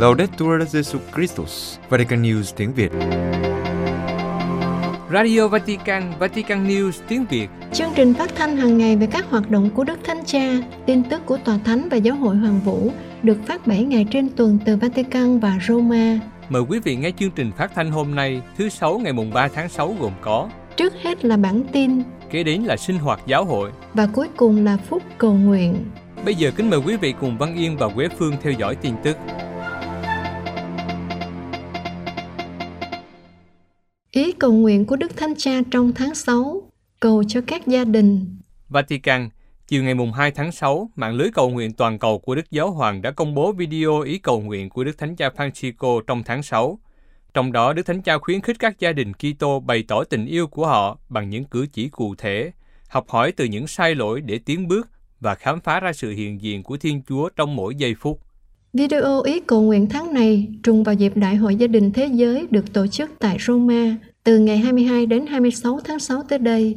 Laudetur Jesu Christus, Vatican News tiếng Việt. Radio Vatican, Vatican News tiếng Việt. Chương trình phát thanh hàng ngày về các hoạt động của Đức Thánh Cha, tin tức của Tòa Thánh và Giáo hội Hoàng Vũ được phát 7 ngày trên tuần từ Vatican và Roma. Mời quý vị nghe chương trình phát thanh hôm nay, thứ Sáu ngày mùng 3 tháng 6 gồm có Trước hết là bản tin Kế đến là sinh hoạt giáo hội và cuối cùng là phúc cầu nguyện. Bây giờ kính mời quý vị cùng Văn Yên và Quế Phương theo dõi tin tức. Ý cầu nguyện của Đức Thánh Cha trong tháng 6 cầu cho các gia đình. Vatican, chiều ngày mùng 2 tháng 6, mạng lưới cầu nguyện toàn cầu của Đức Giáo Hoàng đã công bố video ý cầu nguyện của Đức Thánh Cha Francisco trong tháng 6. Trong đó, Đức Thánh Cha khuyến khích các gia đình Kitô bày tỏ tình yêu của họ bằng những cử chỉ cụ thể, học hỏi từ những sai lỗi để tiến bước và khám phá ra sự hiện diện của Thiên Chúa trong mỗi giây phút. Video ý cầu nguyện tháng này trùng vào dịp Đại hội Gia đình Thế giới được tổ chức tại Roma từ ngày 22 đến 26 tháng 6 tới đây.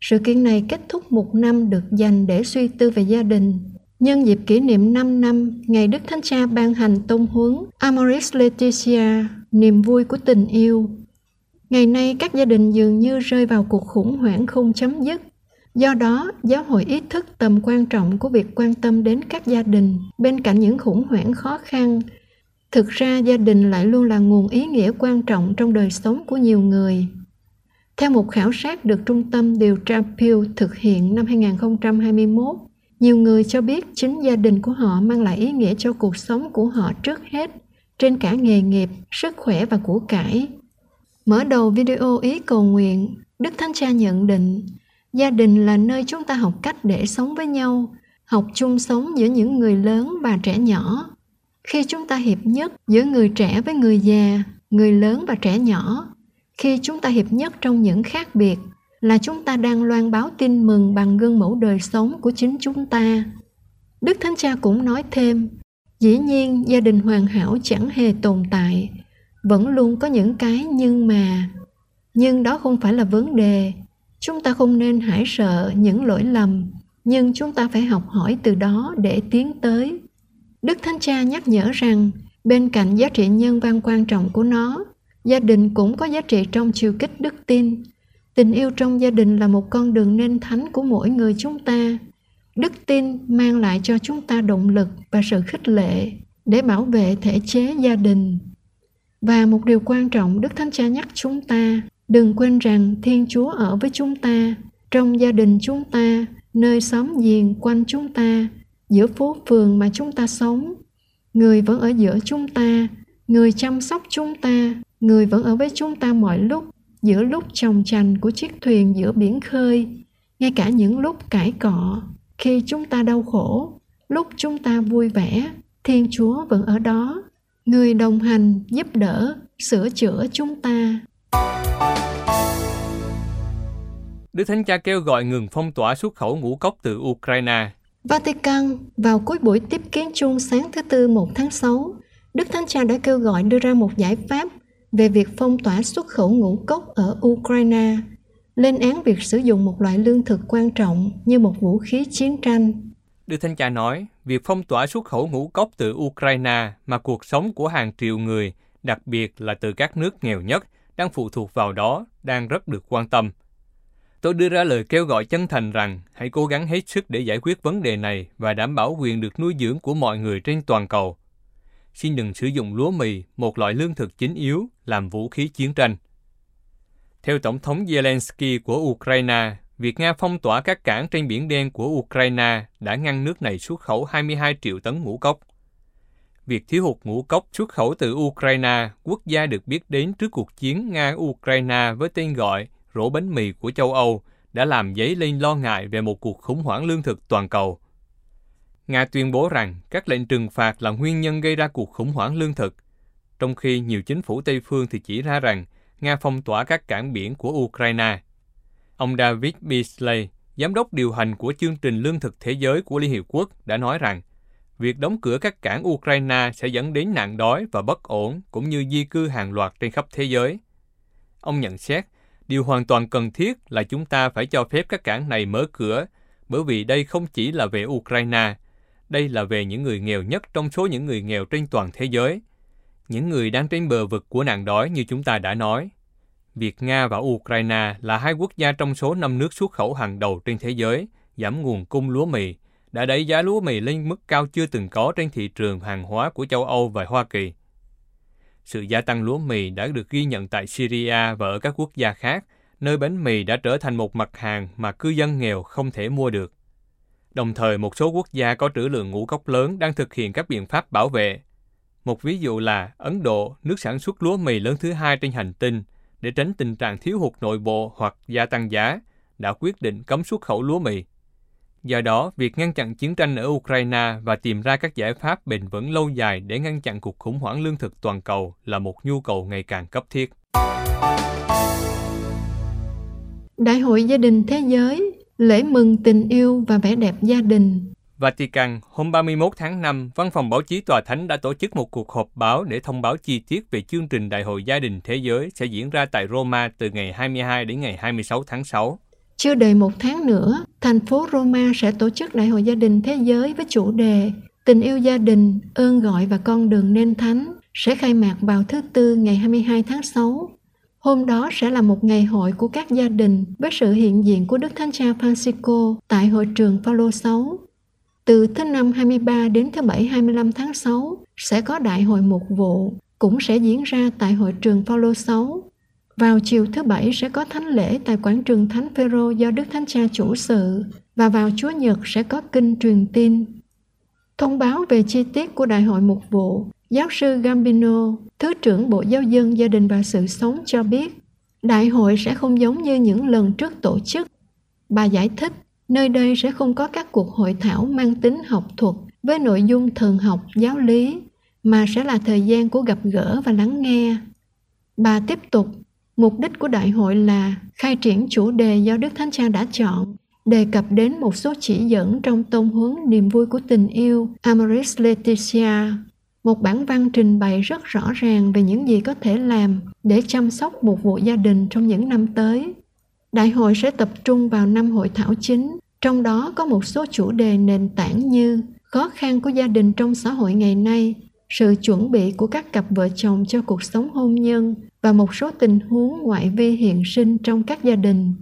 Sự kiện này kết thúc một năm được dành để suy tư về gia đình. Nhân dịp kỷ niệm 5 năm ngày Đức Thánh Cha ban hành tôn huấn Amoris Laetitia, niềm vui của tình yêu. Ngày nay các gia đình dường như rơi vào cuộc khủng hoảng không chấm dứt Do đó, giáo hội ý thức tầm quan trọng của việc quan tâm đến các gia đình bên cạnh những khủng hoảng khó khăn. Thực ra gia đình lại luôn là nguồn ý nghĩa quan trọng trong đời sống của nhiều người. Theo một khảo sát được Trung tâm Điều tra Pew thực hiện năm 2021, nhiều người cho biết chính gia đình của họ mang lại ý nghĩa cho cuộc sống của họ trước hết, trên cả nghề nghiệp, sức khỏe và của cải. Mở đầu video ý cầu nguyện, Đức Thánh Cha nhận định gia đình là nơi chúng ta học cách để sống với nhau học chung sống giữa những người lớn và trẻ nhỏ khi chúng ta hiệp nhất giữa người trẻ với người già, người lớn và trẻ nhỏ, khi chúng ta hiệp nhất trong những khác biệt là chúng ta đang loan báo tin mừng bằng gương mẫu đời sống của chính chúng ta. Đức thánh cha cũng nói thêm, dĩ nhiên, gia đình hoàn hảo chẳng hề tồn tại, vẫn luôn có những cái nhưng mà. Nhưng đó không phải là vấn đề. Chúng ta không nên hãi sợ những lỗi lầm, nhưng chúng ta phải học hỏi từ đó để tiến tới đức thánh cha nhắc nhở rằng, bên cạnh giá trị nhân văn quan trọng của nó, gia đình cũng có giá trị trong chiều kích đức tin. Tình yêu trong gia đình là một con đường nên thánh của mỗi người chúng ta. Đức tin mang lại cho chúng ta động lực và sự khích lệ để bảo vệ thể chế gia đình. Và một điều quan trọng đức thánh cha nhắc chúng ta, đừng quên rằng thiên chúa ở với chúng ta, trong gia đình chúng ta, nơi xóm giềng quanh chúng ta giữa phố phường mà chúng ta sống. Người vẫn ở giữa chúng ta, người chăm sóc chúng ta, người vẫn ở với chúng ta mọi lúc, giữa lúc trồng chành của chiếc thuyền giữa biển khơi, ngay cả những lúc cãi cọ, khi chúng ta đau khổ, lúc chúng ta vui vẻ, thiên chúa vẫn ở đó. Người đồng hành giúp đỡ, sửa chữa chúng ta. Đức Thánh Cha kêu gọi ngừng phong tỏa xuất khẩu ngũ cốc từ Ukraine. Vatican, vào cuối buổi tiếp kiến chung sáng thứ Tư 1 tháng 6, Đức Thánh Cha đã kêu gọi đưa ra một giải pháp về việc phong tỏa xuất khẩu ngũ cốc ở Ukraine, lên án việc sử dụng một loại lương thực quan trọng như một vũ khí chiến tranh. Đức Thánh Cha nói, việc phong tỏa xuất khẩu ngũ cốc từ Ukraine mà cuộc sống của hàng triệu người, đặc biệt là từ các nước nghèo nhất, đang phụ thuộc vào đó, đang rất được quan tâm. Tôi đưa ra lời kêu gọi chân thành rằng hãy cố gắng hết sức để giải quyết vấn đề này và đảm bảo quyền được nuôi dưỡng của mọi người trên toàn cầu. Xin đừng sử dụng lúa mì, một loại lương thực chính yếu, làm vũ khí chiến tranh. Theo Tổng thống Zelensky của Ukraine, việc Nga phong tỏa các cảng trên Biển Đen của Ukraine đã ngăn nước này xuất khẩu 22 triệu tấn ngũ cốc. Việc thiếu hụt ngũ cốc xuất khẩu từ Ukraine, quốc gia được biết đến trước cuộc chiến Nga-Ukraine với tên gọi rổ bánh mì của châu Âu đã làm dấy lên lo ngại về một cuộc khủng hoảng lương thực toàn cầu. Nga tuyên bố rằng các lệnh trừng phạt là nguyên nhân gây ra cuộc khủng hoảng lương thực, trong khi nhiều chính phủ Tây phương thì chỉ ra rằng Nga phong tỏa các cảng biển của Ukraine. Ông David Beasley, giám đốc điều hành của chương trình lương thực thế giới của Liên Hiệp Quốc, đã nói rằng việc đóng cửa các cảng Ukraine sẽ dẫn đến nạn đói và bất ổn cũng như di cư hàng loạt trên khắp thế giới. Ông nhận xét Điều hoàn toàn cần thiết là chúng ta phải cho phép các cảng này mở cửa, bởi vì đây không chỉ là về Ukraine, đây là về những người nghèo nhất trong số những người nghèo trên toàn thế giới. những người đang trên bờ vực của nạn đói như chúng ta đã nói. Việc Nga và Ukraine là hai quốc gia trong số năm nước xuất khẩu hàng đầu trên thế giới, giảm nguồn cung lúa mì, đã đẩy giá lúa mì lên mức cao chưa từng có trên thị trường hàng hóa của châu Âu và Hoa Kỳ. Sự gia tăng lúa mì đã được ghi nhận tại Syria và ở các quốc gia khác, nơi bánh mì đã trở thành một mặt hàng mà cư dân nghèo không thể mua được. Đồng thời, một số quốc gia có trữ lượng ngũ cốc lớn đang thực hiện các biện pháp bảo vệ. Một ví dụ là Ấn Độ, nước sản xuất lúa mì lớn thứ hai trên hành tinh, để tránh tình trạng thiếu hụt nội bộ hoặc gia tăng giá, đã quyết định cấm xuất khẩu lúa mì. Do đó, việc ngăn chặn chiến tranh ở Ukraine và tìm ra các giải pháp bền vững lâu dài để ngăn chặn cuộc khủng hoảng lương thực toàn cầu là một nhu cầu ngày càng cấp thiết. Đại hội gia đình thế giới, lễ mừng tình yêu và vẻ đẹp gia đình. Vatican, hôm 31 tháng 5, Văn phòng báo chí Tòa Thánh đã tổ chức một cuộc họp báo để thông báo chi tiết về chương trình Đại hội Gia đình Thế giới sẽ diễn ra tại Roma từ ngày 22 đến ngày 26 tháng 6. Chưa đầy một tháng nữa, thành phố Roma sẽ tổ chức Đại hội Gia đình Thế giới với chủ đề Tình yêu gia đình, ơn gọi và con đường nên thánh sẽ khai mạc vào thứ Tư ngày 22 tháng 6. Hôm đó sẽ là một ngày hội của các gia đình với sự hiện diện của Đức Thánh Cha Francisco tại hội trường Phaolô 6. Từ thứ năm 23 đến thứ bảy 25 tháng 6 sẽ có đại hội một vụ, cũng sẽ diễn ra tại hội trường Phaolô 6 vào chiều thứ bảy sẽ có thánh lễ tại quảng trường Thánh Phêrô do Đức Thánh Cha chủ sự và vào Chúa Nhật sẽ có kinh truyền tin. Thông báo về chi tiết của đại hội mục vụ, giáo sư Gambino, Thứ trưởng Bộ Giáo dân, Gia đình và Sự sống cho biết, đại hội sẽ không giống như những lần trước tổ chức. Bà giải thích, nơi đây sẽ không có các cuộc hội thảo mang tính học thuật với nội dung thường học, giáo lý, mà sẽ là thời gian của gặp gỡ và lắng nghe. Bà tiếp tục Mục đích của đại hội là khai triển chủ đề do Đức Thánh Cha đã chọn, đề cập đến một số chỉ dẫn trong tôn huấn niềm vui của tình yêu Amoris Laetitia, một bản văn trình bày rất rõ ràng về những gì có thể làm để chăm sóc một vụ gia đình trong những năm tới. Đại hội sẽ tập trung vào năm hội thảo chính, trong đó có một số chủ đề nền tảng như khó khăn của gia đình trong xã hội ngày nay, sự chuẩn bị của các cặp vợ chồng cho cuộc sống hôn nhân và một số tình huống ngoại vi hiện sinh trong các gia đình.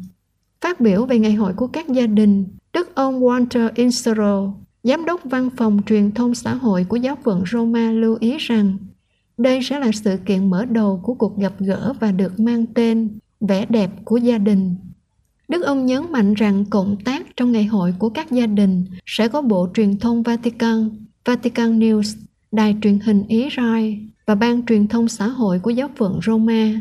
Phát biểu về ngày hội của các gia đình, Đức ông Walter Insero, Giám đốc Văn phòng Truyền thông xã hội của giáo phận Roma lưu ý rằng đây sẽ là sự kiện mở đầu của cuộc gặp gỡ và được mang tên Vẻ đẹp của gia đình. Đức ông nhấn mạnh rằng cộng tác trong ngày hội của các gia đình sẽ có Bộ Truyền thông Vatican, Vatican News đài truyền hình Ý Rai và ban truyền thông xã hội của giáo phận Roma.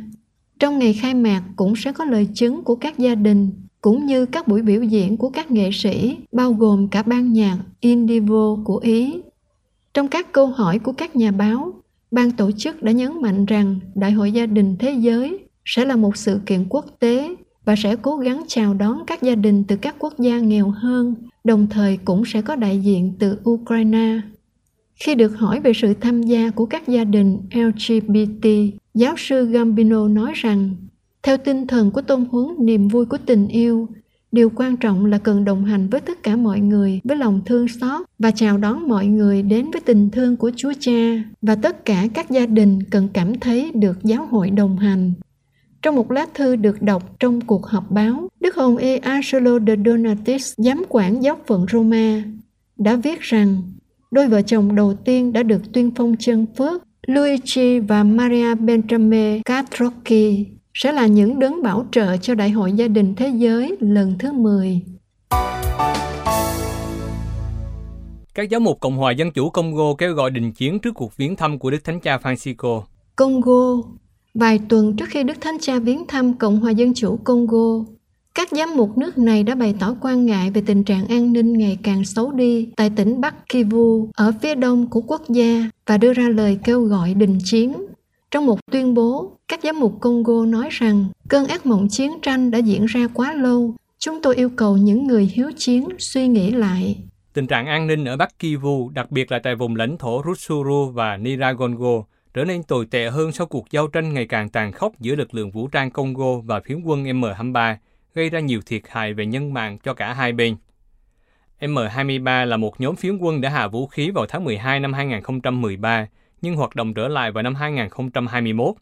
Trong ngày khai mạc cũng sẽ có lời chứng của các gia đình cũng như các buổi biểu diễn của các nghệ sĩ, bao gồm cả ban nhạc Indivo của Ý. Trong các câu hỏi của các nhà báo, ban tổ chức đã nhấn mạnh rằng Đại hội gia đình thế giới sẽ là một sự kiện quốc tế và sẽ cố gắng chào đón các gia đình từ các quốc gia nghèo hơn, đồng thời cũng sẽ có đại diện từ Ukraine. Khi được hỏi về sự tham gia của các gia đình LGBT, giáo sư Gambino nói rằng, theo tinh thần của tôn huấn niềm vui của tình yêu, điều quan trọng là cần đồng hành với tất cả mọi người với lòng thương xót và chào đón mọi người đến với tình thương của Chúa Cha và tất cả các gia đình cần cảm thấy được giáo hội đồng hành. Trong một lá thư được đọc trong cuộc họp báo, Đức Hồng E. Angelo de Donatis, giám quản giáo phận Roma, đã viết rằng Đôi vợ chồng đầu tiên đã được tuyên phong chân phước, Luigi và Maria Benjamin Catrocchi sẽ là những đấng bảo trợ cho Đại hội Gia đình Thế giới lần thứ 10. Các giáo mục Cộng hòa Dân chủ Congo kêu gọi đình chiến trước cuộc viếng thăm của Đức Thánh Cha Francisco. Congo Vài tuần trước khi Đức Thánh Cha viếng thăm Cộng hòa Dân chủ Congo, các giám mục nước này đã bày tỏ quan ngại về tình trạng an ninh ngày càng xấu đi tại tỉnh Bắc Kivu ở phía đông của quốc gia và đưa ra lời kêu gọi đình chiến. Trong một tuyên bố, các giám mục Congo nói rằng cơn ác mộng chiến tranh đã diễn ra quá lâu. Chúng tôi yêu cầu những người hiếu chiến suy nghĩ lại. Tình trạng an ninh ở Bắc Kivu, đặc biệt là tại vùng lãnh thổ Rutshuru và Niragongo, trở nên tồi tệ hơn sau cuộc giao tranh ngày càng tàn khốc giữa lực lượng vũ trang Congo và phiến quân M23 gây ra nhiều thiệt hại về nhân mạng cho cả hai bên. M23 là một nhóm phiến quân đã hạ vũ khí vào tháng 12 năm 2013 nhưng hoạt động trở lại vào năm 2021.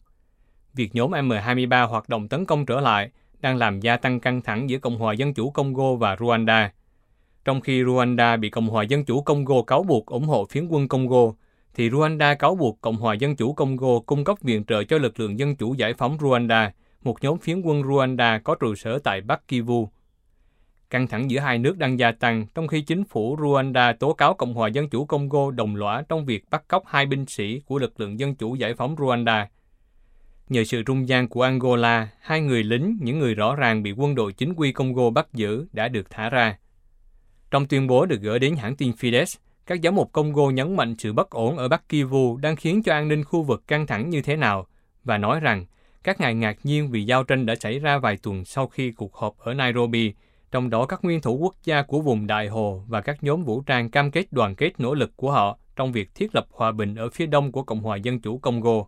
Việc nhóm M23 hoạt động tấn công trở lại đang làm gia tăng căng thẳng giữa Cộng hòa Dân chủ Congo và Rwanda. Trong khi Rwanda bị Cộng hòa Dân chủ Congo cáo buộc ủng hộ phiến quân Congo, thì Rwanda cáo buộc Cộng hòa Dân chủ Congo cung cấp viện trợ cho lực lượng Dân chủ Giải phóng Rwanda, một nhóm phiến quân Rwanda có trụ sở tại Bắc Kivu. Căng thẳng giữa hai nước đang gia tăng trong khi chính phủ Rwanda tố cáo Cộng hòa Dân chủ Congo đồng lõa trong việc bắt cóc hai binh sĩ của lực lượng Dân chủ Giải phóng Rwanda. Nhờ sự trung gian của Angola, hai người lính, những người rõ ràng bị quân đội chính quy Congo bắt giữ, đã được thả ra. Trong tuyên bố được gửi đến hãng tin Fides, các giám mục Congo nhấn mạnh sự bất ổn ở Bắc Kivu đang khiến cho an ninh khu vực căng thẳng như thế nào và nói rằng các ngài ngạc nhiên vì giao tranh đã xảy ra vài tuần sau khi cuộc họp ở Nairobi, trong đó các nguyên thủ quốc gia của vùng Đại Hồ và các nhóm vũ trang cam kết đoàn kết nỗ lực của họ trong việc thiết lập hòa bình ở phía đông của Cộng hòa Dân chủ Congo.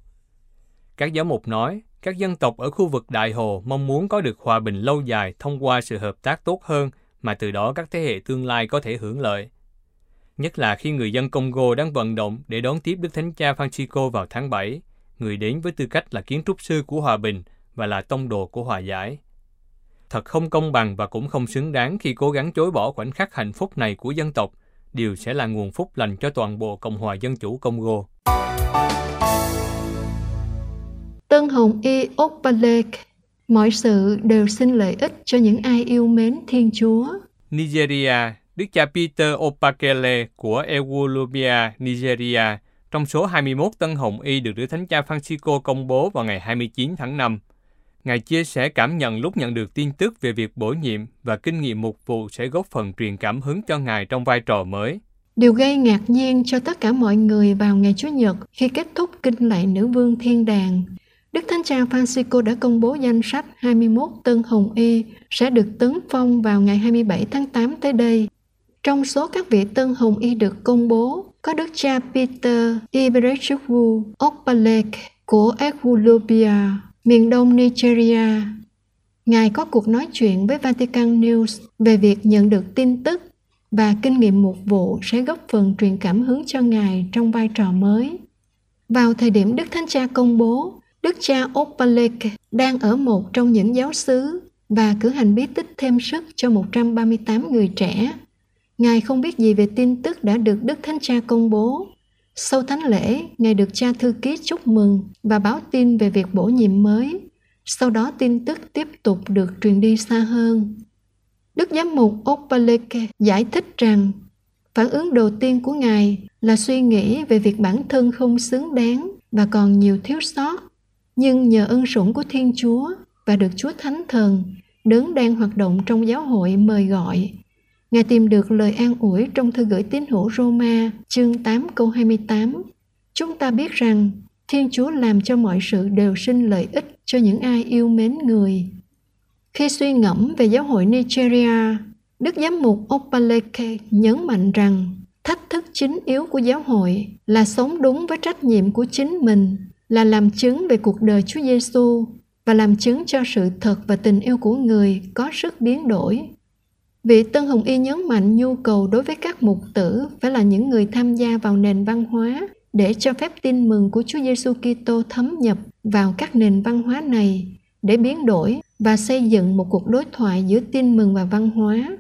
Các giáo mục nói, các dân tộc ở khu vực Đại Hồ mong muốn có được hòa bình lâu dài thông qua sự hợp tác tốt hơn mà từ đó các thế hệ tương lai có thể hưởng lợi. Nhất là khi người dân Congo đang vận động để đón tiếp Đức Thánh Cha Francisco vào tháng 7, người đến với tư cách là kiến trúc sư của hòa bình và là tông đồ của hòa giải. Thật không công bằng và cũng không xứng đáng khi cố gắng chối bỏ khoảnh khắc hạnh phúc này của dân tộc, điều sẽ là nguồn phúc lành cho toàn bộ Cộng hòa Dân chủ Congo. Tân Hồng Y Opalek Mọi sự đều xin lợi ích cho những ai yêu mến Thiên Chúa. Nigeria, Đức cha Peter Opakele của Ewolubia, Nigeria, trong số 21 tân hồng y được Đức Thánh cha Francisco công bố vào ngày 29 tháng 5. Ngài chia sẻ cảm nhận lúc nhận được tin tức về việc bổ nhiệm và kinh nghiệm mục vụ sẽ góp phần truyền cảm hứng cho Ngài trong vai trò mới. Điều gây ngạc nhiên cho tất cả mọi người vào ngày Chúa Nhật khi kết thúc kinh lạy nữ vương thiên đàng Đức Thánh Cha Francisco đã công bố danh sách 21 tân hồng y sẽ được tấn phong vào ngày 27 tháng 8 tới đây. Trong số các vị tân hồng y được công bố, có Đức cha Peter Ibrechukwu Okpalek của Ekwulobia, miền đông Nigeria. Ngài có cuộc nói chuyện với Vatican News về việc nhận được tin tức và kinh nghiệm mục vụ sẽ góp phần truyền cảm hứng cho Ngài trong vai trò mới. Vào thời điểm Đức Thánh Cha công bố, Đức cha Opalek đang ở một trong những giáo xứ và cử hành bí tích thêm sức cho 138 người trẻ. Ngài không biết gì về tin tức đã được Đức Thánh Cha công bố. Sau thánh lễ, Ngài được cha thư ký chúc mừng và báo tin về việc bổ nhiệm mới. Sau đó tin tức tiếp tục được truyền đi xa hơn. Đức giám mục Opaleke giải thích rằng phản ứng đầu tiên của Ngài là suy nghĩ về việc bản thân không xứng đáng và còn nhiều thiếu sót nhưng nhờ ân sủng của Thiên Chúa và được Chúa Thánh Thần, đấng đang hoạt động trong giáo hội mời gọi. Ngài tìm được lời an ủi trong thư gửi tín hữu Roma chương 8 câu 28. Chúng ta biết rằng Thiên Chúa làm cho mọi sự đều sinh lợi ích cho những ai yêu mến người. Khi suy ngẫm về giáo hội Nigeria, Đức Giám mục Opaleke nhấn mạnh rằng thách thức chính yếu của giáo hội là sống đúng với trách nhiệm của chính mình là làm chứng về cuộc đời Chúa Giêsu và làm chứng cho sự thật và tình yêu của người có sức biến đổi. Vị Tân Hồng Y nhấn mạnh nhu cầu đối với các mục tử phải là những người tham gia vào nền văn hóa để cho phép tin mừng của Chúa Giêsu Kitô thấm nhập vào các nền văn hóa này để biến đổi và xây dựng một cuộc đối thoại giữa tin mừng và văn hóa.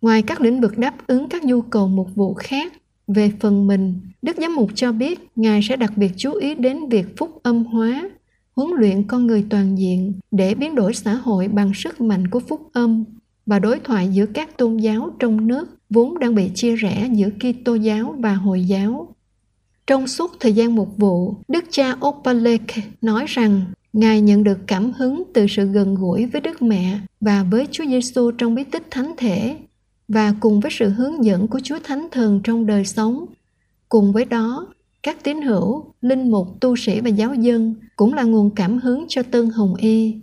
Ngoài các lĩnh vực đáp ứng các nhu cầu mục vụ khác, về phần mình, Đức Giám mục cho biết Ngài sẽ đặc biệt chú ý đến việc phúc âm hóa, huấn luyện con người toàn diện để biến đổi xã hội bằng sức mạnh của phúc âm và đối thoại giữa các tôn giáo trong nước vốn đang bị chia rẽ giữa Kitô giáo và Hồi giáo. Trong suốt thời gian mục vụ, Đức cha Opalek nói rằng Ngài nhận được cảm hứng từ sự gần gũi với Đức Mẹ và với Chúa Giêsu trong bí tích thánh thể và cùng với sự hướng dẫn của Chúa Thánh Thần trong đời sống. Cùng với đó, các tín hữu, linh mục, tu sĩ và giáo dân cũng là nguồn cảm hứng cho Tân Hồng Y.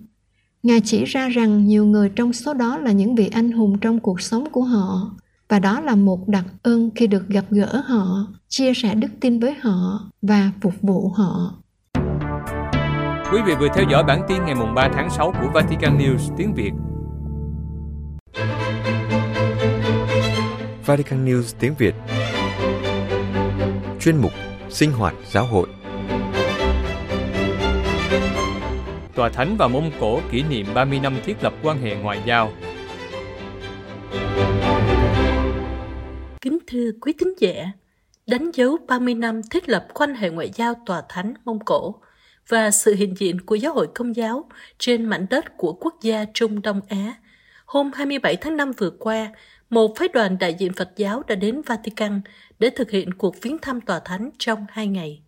Ngài chỉ ra rằng nhiều người trong số đó là những vị anh hùng trong cuộc sống của họ và đó là một đặc ơn khi được gặp gỡ họ, chia sẻ đức tin với họ và phục vụ họ. Quý vị vừa theo dõi bản tin ngày 3 tháng 6 của Vatican News tiếng Việt. Vatican News tiếng Việt. Chuyên mục Sinh hoạt giáo hội Tòa Thánh và Mông Cổ kỷ niệm 30 năm thiết lập quan hệ ngoại giao. Kính thưa quý thính giả, đánh dấu 30 năm thiết lập quan hệ ngoại giao Tòa Thánh Mông Cổ và sự hiện diện của giáo hội công giáo trên mảnh đất của quốc gia Trung Đông Á. Hôm 27 tháng 5 vừa qua, một phái đoàn đại diện Phật giáo đã đến Vatican để thực hiện cuộc viếng thăm tòa thánh trong hai ngày.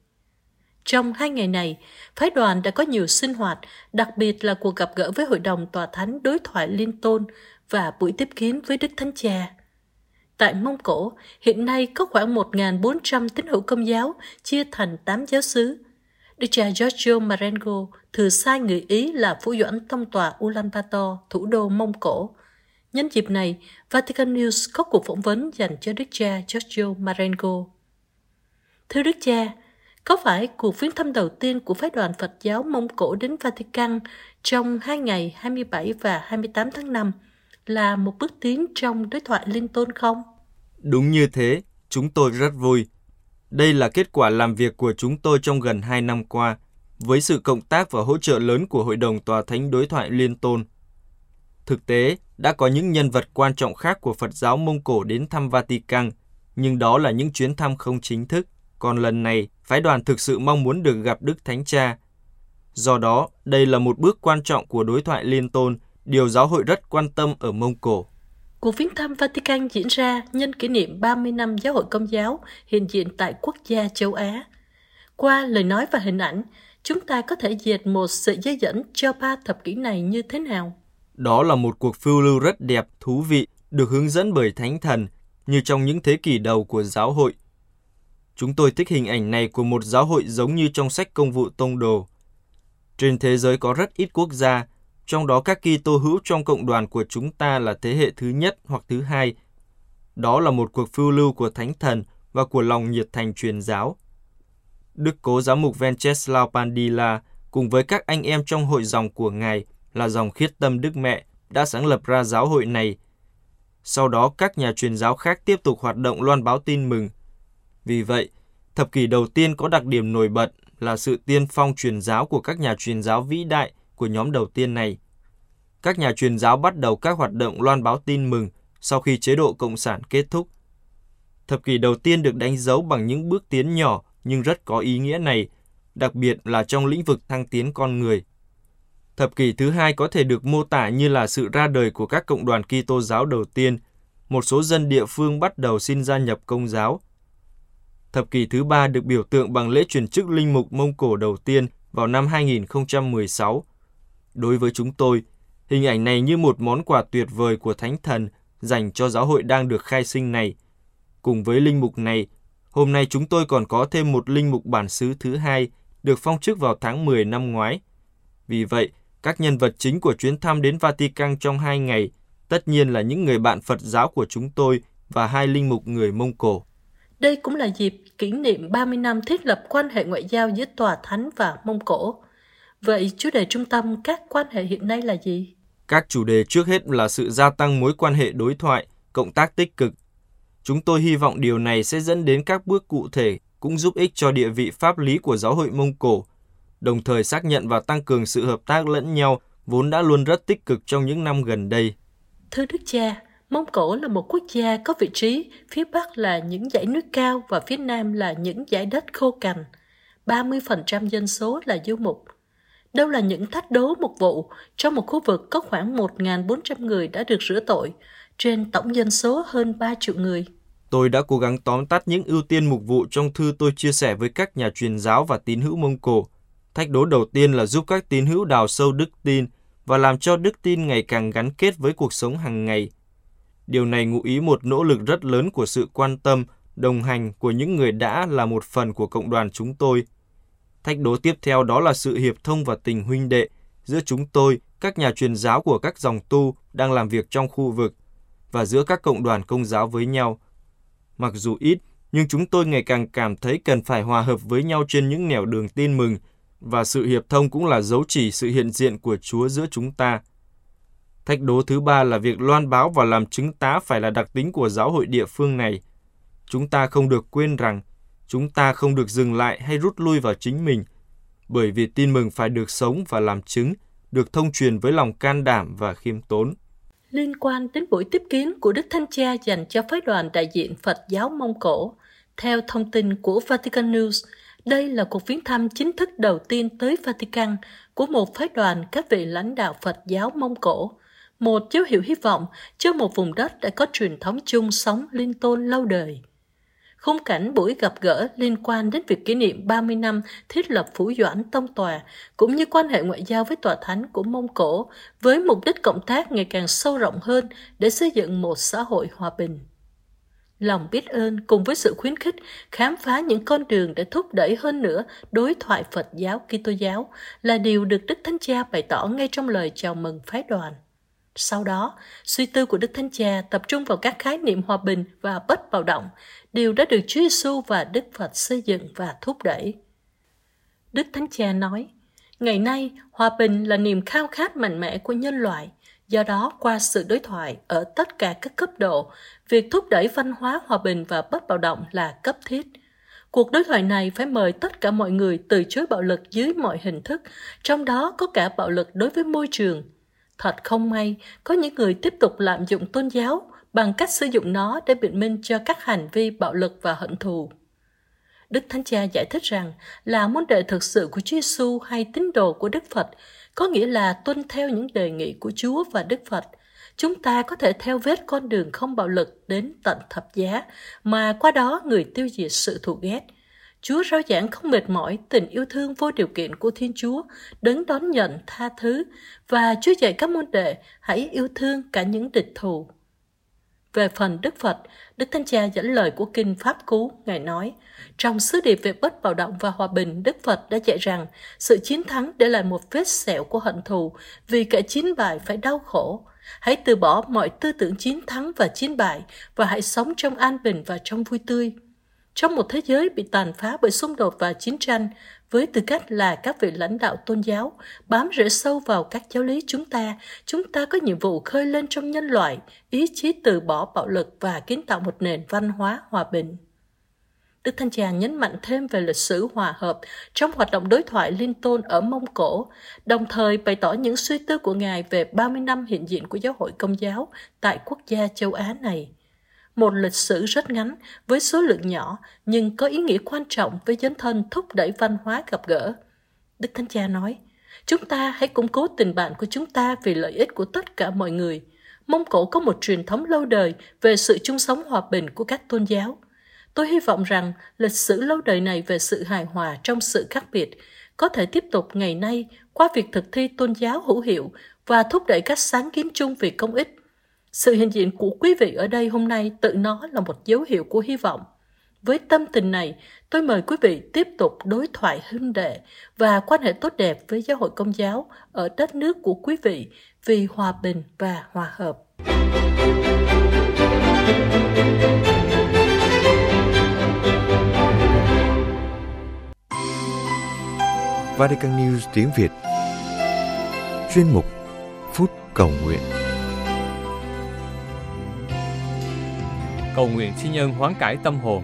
Trong hai ngày này, phái đoàn đã có nhiều sinh hoạt, đặc biệt là cuộc gặp gỡ với Hội đồng Tòa Thánh đối thoại liên tôn và buổi tiếp kiến với Đức Thánh Cha. Tại Mông Cổ, hiện nay có khoảng 1.400 tín hữu công giáo chia thành 8 giáo xứ. Đức cha Giorgio Marengo thừa sai người Ý là phủ doãn tông tòa Ulaanbaatar, thủ đô Mông Cổ. Nhân dịp này, Vatican News có cuộc phỏng vấn dành cho Đức cha Giorgio Marengo. Thưa Đức cha, có phải cuộc viếng thăm đầu tiên của phái đoàn Phật giáo Mông Cổ đến Vatican trong hai ngày 27 và 28 tháng 5 là một bước tiến trong đối thoại liên tôn không? Đúng như thế, chúng tôi rất vui. Đây là kết quả làm việc của chúng tôi trong gần 2 năm qua, với sự cộng tác và hỗ trợ lớn của Hội đồng Tòa Thánh Đối thoại Liên Tôn. Thực tế, đã có những nhân vật quan trọng khác của Phật giáo Mông Cổ đến thăm Vatican, nhưng đó là những chuyến thăm không chính thức. Còn lần này, phái đoàn thực sự mong muốn được gặp Đức Thánh Cha. Do đó, đây là một bước quan trọng của đối thoại liên tôn, điều giáo hội rất quan tâm ở Mông Cổ. Cuộc viếng thăm Vatican diễn ra nhân kỷ niệm 30 năm giáo hội công giáo hiện diện tại quốc gia châu Á. Qua lời nói và hình ảnh, chúng ta có thể dệt một sợi dây dẫn cho ba thập kỷ này như thế nào? Đó là một cuộc phiêu lưu rất đẹp, thú vị, được hướng dẫn bởi Thánh Thần, như trong những thế kỷ đầu của giáo hội. Chúng tôi thích hình ảnh này của một giáo hội giống như trong sách công vụ tông đồ. Trên thế giới có rất ít quốc gia, trong đó các Kitô hữu trong cộng đoàn của chúng ta là thế hệ thứ nhất hoặc thứ hai. Đó là một cuộc phiêu lưu của Thánh Thần và của lòng nhiệt thành truyền giáo. Đức Cố Giám mục Venceslao Pandila cùng với các anh em trong hội dòng của Ngài là dòng khiết tâm Đức Mẹ đã sáng lập ra giáo hội này. Sau đó các nhà truyền giáo khác tiếp tục hoạt động loan báo tin mừng. Vì vậy, thập kỷ đầu tiên có đặc điểm nổi bật là sự tiên phong truyền giáo của các nhà truyền giáo vĩ đại của nhóm đầu tiên này. Các nhà truyền giáo bắt đầu các hoạt động loan báo tin mừng sau khi chế độ Cộng sản kết thúc. Thập kỷ đầu tiên được đánh dấu bằng những bước tiến nhỏ nhưng rất có ý nghĩa này, đặc biệt là trong lĩnh vực thăng tiến con người. Thập kỷ thứ hai có thể được mô tả như là sự ra đời của các cộng đoàn Kitô giáo đầu tiên. Một số dân địa phương bắt đầu xin gia nhập công giáo. Thập kỷ thứ ba được biểu tượng bằng lễ truyền chức linh mục Mông Cổ đầu tiên vào năm 2016. Đối với chúng tôi, hình ảnh này như một món quà tuyệt vời của Thánh Thần dành cho giáo hội đang được khai sinh này. Cùng với linh mục này, hôm nay chúng tôi còn có thêm một linh mục bản xứ thứ hai được phong chức vào tháng 10 năm ngoái. Vì vậy, các nhân vật chính của chuyến thăm đến Vatican trong hai ngày tất nhiên là những người bạn Phật giáo của chúng tôi và hai linh mục người Mông Cổ. Đây cũng là dịp kỷ niệm 30 năm thiết lập quan hệ ngoại giao giữa Tòa Thánh và Mông Cổ. Vậy chủ đề trung tâm các quan hệ hiện nay là gì? Các chủ đề trước hết là sự gia tăng mối quan hệ đối thoại, cộng tác tích cực. Chúng tôi hy vọng điều này sẽ dẫn đến các bước cụ thể cũng giúp ích cho địa vị pháp lý của giáo hội Mông Cổ đồng thời xác nhận và tăng cường sự hợp tác lẫn nhau vốn đã luôn rất tích cực trong những năm gần đây. Thưa Đức cha, Mông Cổ là một quốc gia có vị trí phía Bắc là những dãy núi cao và phía Nam là những dãy đất khô cằn. 30% dân số là du mục. Đâu là những thách đố một vụ trong một khu vực có khoảng 1.400 người đã được rửa tội, trên tổng dân số hơn 3 triệu người. Tôi đã cố gắng tóm tắt những ưu tiên mục vụ trong thư tôi chia sẻ với các nhà truyền giáo và tín hữu Mông Cổ Thách đố đầu tiên là giúp các tín hữu đào sâu đức tin và làm cho đức tin ngày càng gắn kết với cuộc sống hàng ngày. Điều này ngụ ý một nỗ lực rất lớn của sự quan tâm, đồng hành của những người đã là một phần của cộng đoàn chúng tôi. Thách đố tiếp theo đó là sự hiệp thông và tình huynh đệ giữa chúng tôi, các nhà truyền giáo của các dòng tu đang làm việc trong khu vực và giữa các cộng đoàn công giáo với nhau. Mặc dù ít, nhưng chúng tôi ngày càng cảm thấy cần phải hòa hợp với nhau trên những nẻo đường tin mừng và sự hiệp thông cũng là dấu chỉ sự hiện diện của Chúa giữa chúng ta. Thách đố thứ ba là việc loan báo và làm chứng tá phải là đặc tính của giáo hội địa phương này. Chúng ta không được quên rằng, Chúng ta không được dừng lại hay rút lui vào chính mình, bởi vì tin mừng phải được sống và làm chứng, được thông truyền với lòng can đảm và khiêm tốn. Liên quan đến buổi tiếp kiến của Đức Thánh Cha dành cho phái đoàn đại diện Phật giáo Mông Cổ, theo thông tin của Vatican News, đây là cuộc viếng thăm chính thức đầu tiên tới Vatican của một phái đoàn các vị lãnh đạo Phật giáo Mông Cổ, một dấu hiệu hy vọng cho một vùng đất đã có truyền thống chung sống liên tôn lâu đời. Khung cảnh buổi gặp gỡ liên quan đến việc kỷ niệm 30 năm thiết lập Phủ Doãn Tông Tòa, cũng như quan hệ ngoại giao với tòa thánh của Mông Cổ, với mục đích cộng tác ngày càng sâu rộng hơn để xây dựng một xã hội hòa bình. Lòng biết ơn cùng với sự khuyến khích khám phá những con đường để thúc đẩy hơn nữa đối thoại Phật giáo Kitô giáo là điều được Đức Thánh Cha bày tỏ ngay trong lời chào mừng phái đoàn. Sau đó, suy tư của Đức Thánh Cha tập trung vào các khái niệm hòa bình và bất bạo động, điều đã được Chúa Giêsu và Đức Phật xây dựng và thúc đẩy. Đức Thánh Cha nói, Ngày nay, hòa bình là niềm khao khát mạnh mẽ của nhân loại. Do đó, qua sự đối thoại ở tất cả các cấp độ, việc thúc đẩy văn hóa hòa bình và bất bạo động là cấp thiết. Cuộc đối thoại này phải mời tất cả mọi người từ chối bạo lực dưới mọi hình thức, trong đó có cả bạo lực đối với môi trường. Thật không may, có những người tiếp tục lạm dụng tôn giáo bằng cách sử dụng nó để biện minh cho các hành vi bạo lực và hận thù. Đức Thánh Cha giải thích rằng là môn đệ thực sự của Chúa Giêsu hay tín đồ của Đức Phật có nghĩa là tuân theo những đề nghị của Chúa và Đức Phật. Chúng ta có thể theo vết con đường không bạo lực đến tận thập giá, mà qua đó người tiêu diệt sự thù ghét. Chúa rao giảng không mệt mỏi tình yêu thương vô điều kiện của Thiên Chúa, đấng đón nhận tha thứ, và Chúa dạy các môn đệ hãy yêu thương cả những địch thù. Về phần Đức Phật, Đức Thánh Cha dẫn lời của Kinh Pháp Cú, Ngài nói, trong sứ điệp về bất bạo động và hòa bình, Đức Phật đã dạy rằng sự chiến thắng để lại một vết sẹo của hận thù vì cả chiến bại phải đau khổ. Hãy từ bỏ mọi tư tưởng chiến thắng và chiến bại và hãy sống trong an bình và trong vui tươi. Trong một thế giới bị tàn phá bởi xung đột và chiến tranh, với tư cách là các vị lãnh đạo tôn giáo, bám rễ sâu vào các giáo lý chúng ta, chúng ta có nhiệm vụ khơi lên trong nhân loại ý chí từ bỏ bạo lực và kiến tạo một nền văn hóa hòa bình. Đức Thanh Cha nhấn mạnh thêm về lịch sử hòa hợp trong hoạt động đối thoại liên tôn ở Mông Cổ, đồng thời bày tỏ những suy tư của Ngài về 30 năm hiện diện của giáo hội công giáo tại quốc gia châu Á này – một lịch sử rất ngắn với số lượng nhỏ nhưng có ý nghĩa quan trọng với dấn thân thúc đẩy văn hóa gặp gỡ. Đức Thánh Cha nói, chúng ta hãy củng cố tình bạn của chúng ta vì lợi ích của tất cả mọi người. Mông Cổ có một truyền thống lâu đời về sự chung sống hòa bình của các tôn giáo. Tôi hy vọng rằng lịch sử lâu đời này về sự hài hòa trong sự khác biệt có thể tiếp tục ngày nay qua việc thực thi tôn giáo hữu hiệu và thúc đẩy các sáng kiến chung vì công ích sự hiện diện của quý vị ở đây hôm nay tự nó là một dấu hiệu của hy vọng. Với tâm tình này, tôi mời quý vị tiếp tục đối thoại huynh đệ và quan hệ tốt đẹp với giáo hội công giáo ở đất nước của quý vị vì hòa bình và hòa hợp. Vatican News tiếng Việt Chuyên mục Phút Cầu Nguyện cầu nguyện xin nhân hoán cải tâm hồn.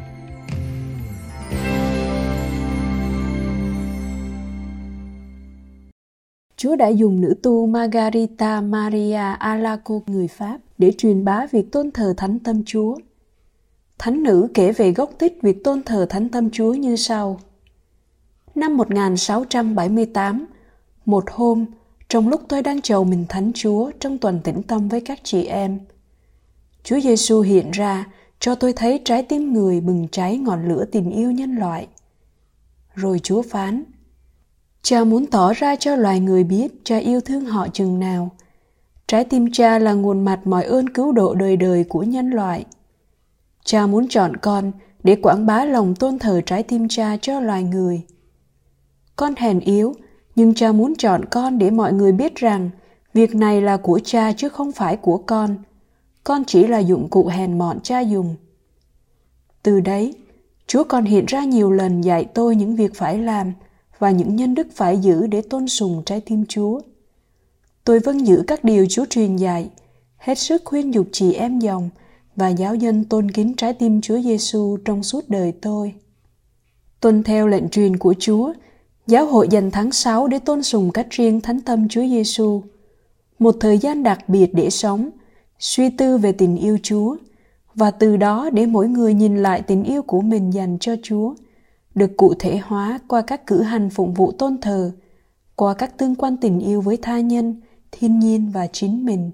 Chúa đã dùng nữ tu Margarita Maria Alaco người Pháp để truyền bá việc tôn thờ Thánh Tâm Chúa. Thánh nữ kể về gốc tích việc tôn thờ Thánh Tâm Chúa như sau. Năm 1678, một hôm, trong lúc tôi đang chầu mình Thánh Chúa trong tuần tĩnh tâm với các chị em, Chúa Giêsu hiện ra cho tôi thấy trái tim người bừng cháy ngọn lửa tình yêu nhân loại. Rồi Chúa phán, Cha muốn tỏ ra cho loài người biết cha yêu thương họ chừng nào. Trái tim cha là nguồn mặt mọi ơn cứu độ đời đời của nhân loại. Cha muốn chọn con để quảng bá lòng tôn thờ trái tim cha cho loài người. Con hèn yếu, nhưng cha muốn chọn con để mọi người biết rằng việc này là của cha chứ không phải của con – con chỉ là dụng cụ hèn mọn cha dùng. Từ đấy, Chúa còn hiện ra nhiều lần dạy tôi những việc phải làm và những nhân đức phải giữ để tôn sùng trái tim Chúa. Tôi vâng giữ các điều Chúa truyền dạy, hết sức khuyên dục chị em dòng và giáo dân tôn kính trái tim Chúa Giêsu trong suốt đời tôi. Tuân theo lệnh truyền của Chúa, giáo hội dành tháng 6 để tôn sùng cách riêng thánh tâm Chúa Giêsu, một thời gian đặc biệt để sống, suy tư về tình yêu Chúa và từ đó để mỗi người nhìn lại tình yêu của mình dành cho Chúa, được cụ thể hóa qua các cử hành phụng vụ tôn thờ, qua các tương quan tình yêu với tha nhân, thiên nhiên và chính mình.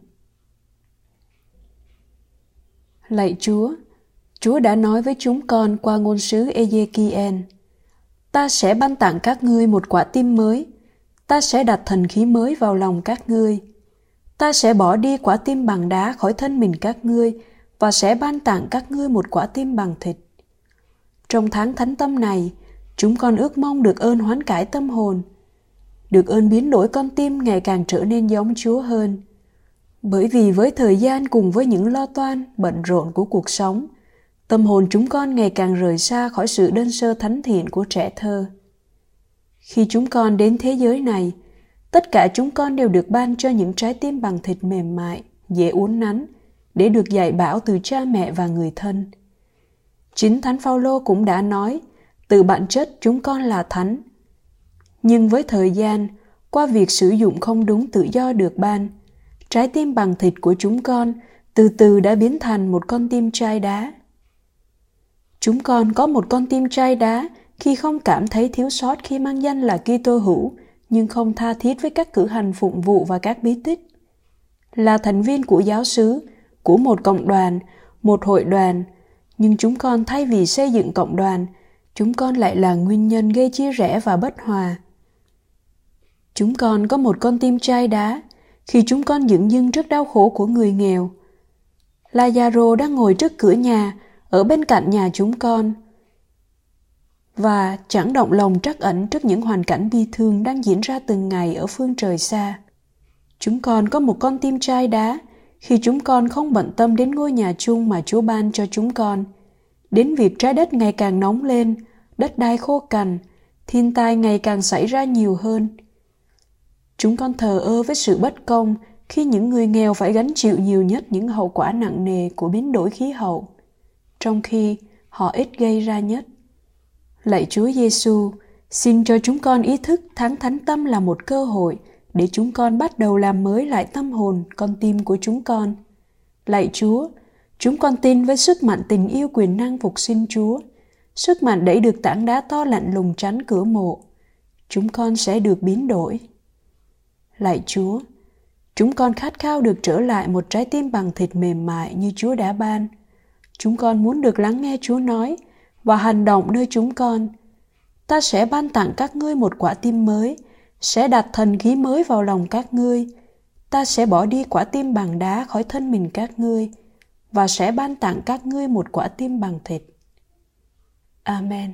Lạy Chúa, Chúa đã nói với chúng con qua ngôn sứ Ezekiel, ta sẽ ban tặng các ngươi một quả tim mới, ta sẽ đặt thần khí mới vào lòng các ngươi. Ta sẽ bỏ đi quả tim bằng đá khỏi thân mình các ngươi và sẽ ban tặng các ngươi một quả tim bằng thịt. Trong tháng thánh tâm này, chúng con ước mong được ơn hoán cải tâm hồn, được ơn biến đổi con tim ngày càng trở nên giống Chúa hơn. Bởi vì với thời gian cùng với những lo toan, bận rộn của cuộc sống, tâm hồn chúng con ngày càng rời xa khỏi sự đơn sơ thánh thiện của trẻ thơ. Khi chúng con đến thế giới này, tất cả chúng con đều được ban cho những trái tim bằng thịt mềm mại, dễ uốn nắn, để được dạy bảo từ cha mẹ và người thân. Chính Thánh Phaolô cũng đã nói, từ bản chất chúng con là thánh. Nhưng với thời gian, qua việc sử dụng không đúng tự do được ban, trái tim bằng thịt của chúng con từ từ đã biến thành một con tim chai đá. Chúng con có một con tim chai đá khi không cảm thấy thiếu sót khi mang danh là Kitô hữu, nhưng không tha thiết với các cử hành phụng vụ và các bí tích. Là thành viên của giáo sứ của một cộng đoàn, một hội đoàn, nhưng chúng con thay vì xây dựng cộng đoàn, chúng con lại là nguyên nhân gây chia rẽ và bất hòa. Chúng con có một con tim chai đá, khi chúng con dựng dưng trước đau khổ của người nghèo. Lazaro đang ngồi trước cửa nhà, ở bên cạnh nhà chúng con. Và chẳng động lòng trắc ẩn trước những hoàn cảnh bi thương đang diễn ra từng ngày ở phương trời xa. Chúng con có một con tim chai đá khi chúng con không bận tâm đến ngôi nhà chung mà Chúa ban cho chúng con, đến việc trái đất ngày càng nóng lên, đất đai khô cằn, thiên tai ngày càng xảy ra nhiều hơn – Chúng con thờ ơ với sự bất công khi những người nghèo phải gánh chịu nhiều nhất những hậu quả nặng nề của biến đổi khí hậu, trong khi họ ít gây ra nhất. Lạy Chúa Giêsu, xin cho chúng con ý thức tháng thánh tâm là một cơ hội để chúng con bắt đầu làm mới lại tâm hồn, con tim của chúng con. Lạy Chúa, chúng con tin với sức mạnh tình yêu quyền năng phục sinh Chúa, sức mạnh đẩy được tảng đá to lạnh lùng tránh cửa mộ. Chúng con sẽ được biến đổi. Lạy Chúa, chúng con khát khao được trở lại một trái tim bằng thịt mềm mại như Chúa đã ban. Chúng con muốn được lắng nghe Chúa nói và hành động nơi chúng con. Ta sẽ ban tặng các ngươi một quả tim mới, sẽ đặt thần khí mới vào lòng các ngươi. Ta sẽ bỏ đi quả tim bằng đá khỏi thân mình các ngươi và sẽ ban tặng các ngươi một quả tim bằng thịt. Amen.